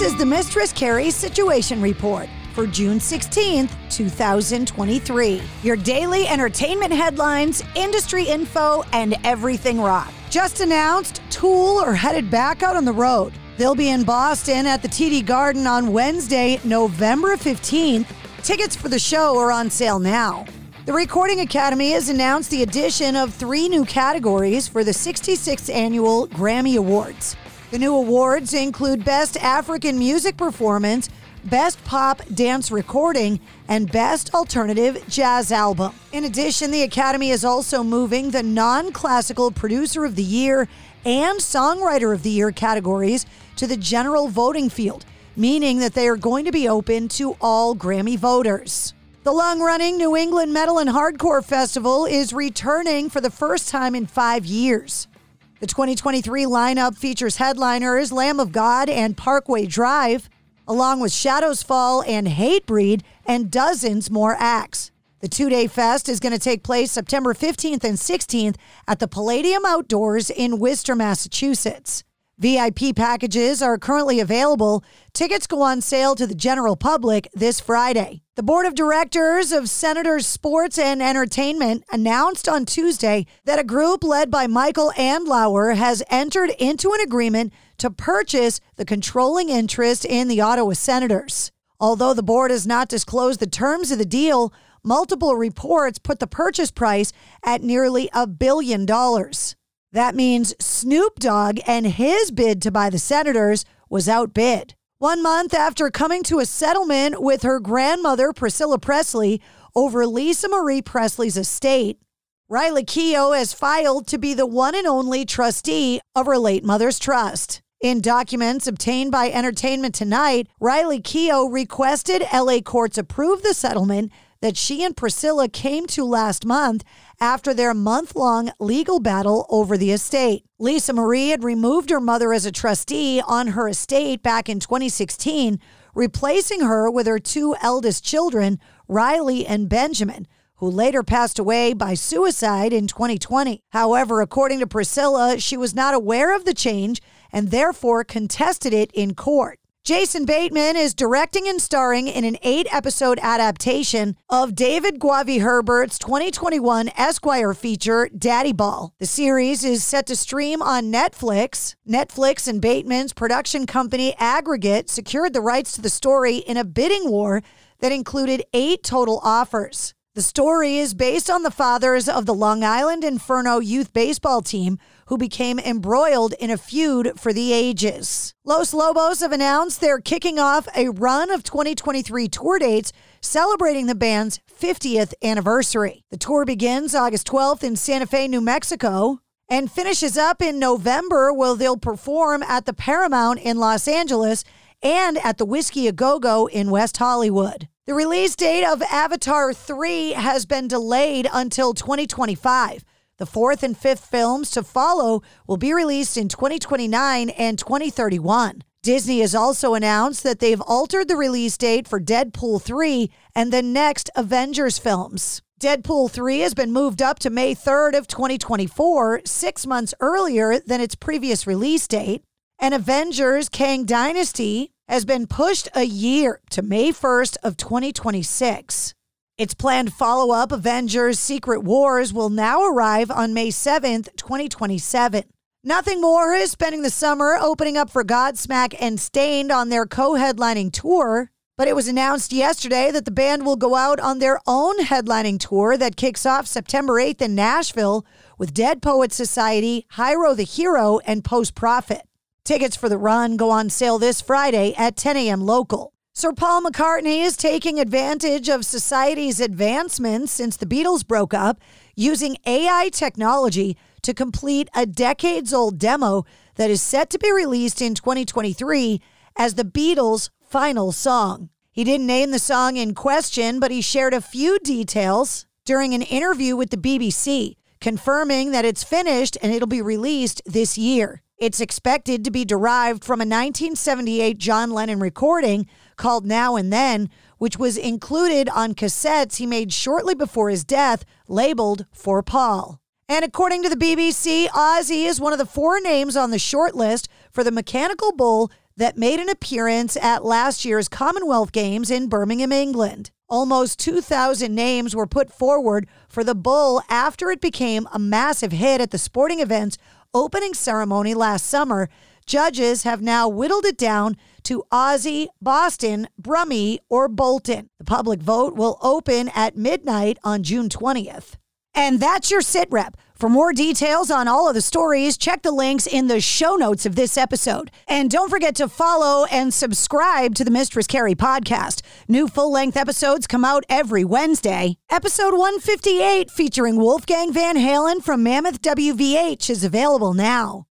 This is the Mistress Carrie Situation Report for June 16th, 2023. Your daily entertainment headlines, industry info, and everything rock. Just announced Tool are headed back out on the road. They'll be in Boston at the TD Garden on Wednesday, November 15th. Tickets for the show are on sale now. The Recording Academy has announced the addition of three new categories for the 66th annual Grammy Awards. The new awards include Best African Music Performance, Best Pop Dance Recording, and Best Alternative Jazz Album. In addition, the Academy is also moving the non classical Producer of the Year and Songwriter of the Year categories to the general voting field, meaning that they are going to be open to all Grammy voters. The long running New England Metal and Hardcore Festival is returning for the first time in five years. The 2023 lineup features headliners Lamb of God and Parkway Drive, along with Shadows Fall and Hatebreed, and dozens more acts. The two day fest is going to take place September 15th and 16th at the Palladium Outdoors in Worcester, Massachusetts. VIP packages are currently available. Tickets go on sale to the general public this Friday. The board of directors of Senators Sports and Entertainment announced on Tuesday that a group led by Michael Andlauer has entered into an agreement to purchase the controlling interest in the Ottawa Senators. Although the board has not disclosed the terms of the deal, multiple reports put the purchase price at nearly a billion dollars. That means Snoop Dogg and his bid to buy the Senators was outbid. One month after coming to a settlement with her grandmother, Priscilla Presley, over Lisa Marie Presley's estate, Riley Keough has filed to be the one and only trustee of her late mother's trust. In documents obtained by Entertainment Tonight, Riley Keough requested LA courts approve the settlement that she and Priscilla came to last month after their month long legal battle over the estate. Lisa Marie had removed her mother as a trustee on her estate back in 2016, replacing her with her two eldest children, Riley and Benjamin who later passed away by suicide in 2020. However, according to Priscilla, she was not aware of the change and therefore contested it in court. Jason Bateman is directing and starring in an eight episode adaptation of David Gauvey Herbert's 2021 Esquire feature, Daddy Ball. The series is set to stream on Netflix. Netflix and Bateman's production company Aggregate secured the rights to the story in a bidding war that included eight total offers. The story is based on the fathers of the Long Island Inferno youth baseball team who became embroiled in a feud for the ages. Los Lobos have announced they're kicking off a run of 2023 tour dates celebrating the band's 50th anniversary. The tour begins August 12th in Santa Fe, New Mexico, and finishes up in November where they'll perform at the Paramount in Los Angeles and at the Whisky A Go Go in West Hollywood. The release date of Avatar 3 has been delayed until 2025. The fourth and fifth films to follow will be released in 2029 and 2031. Disney has also announced that they've altered the release date for Deadpool 3 and the next Avengers films. Deadpool 3 has been moved up to May 3rd of 2024, 6 months earlier than its previous release date. And Avengers Kang Dynasty has been pushed a year to May 1st of 2026. Its planned follow-up Avengers Secret Wars will now arrive on May 7th, 2027. Nothing More is spending the summer opening up for Godsmack and Staind on their co-headlining tour, but it was announced yesterday that the band will go out on their own headlining tour that kicks off September 8th in Nashville with Dead Poet Society, Hyro the Hero, and Post Profit. Tickets for the run go on sale this Friday at 10 a.m. local. Sir Paul McCartney is taking advantage of society's advancements since the Beatles broke up, using AI technology to complete a decades old demo that is set to be released in 2023 as the Beatles' final song. He didn't name the song in question, but he shared a few details during an interview with the BBC, confirming that it's finished and it'll be released this year. It's expected to be derived from a 1978 John Lennon recording called Now and Then, which was included on cassettes he made shortly before his death, labeled for Paul. And according to the BBC, Ozzy is one of the four names on the shortlist for the Mechanical Bull that made an appearance at last year's Commonwealth Games in Birmingham, England. Almost 2,000 names were put forward for the bull after it became a massive hit at the sporting event's opening ceremony last summer. Judges have now whittled it down to Ozzy, Bostin, Brummie, or Bolton. The public vote will open at midnight on June 20th. And that's your sit rep. For more details on all of the stories, check the links in the show notes of this episode. And don't forget to follow and subscribe to the Mistress Carrie podcast. New full length episodes come out every Wednesday. Episode 158, featuring Wolfgang Van Halen from Mammoth WVH, is available now.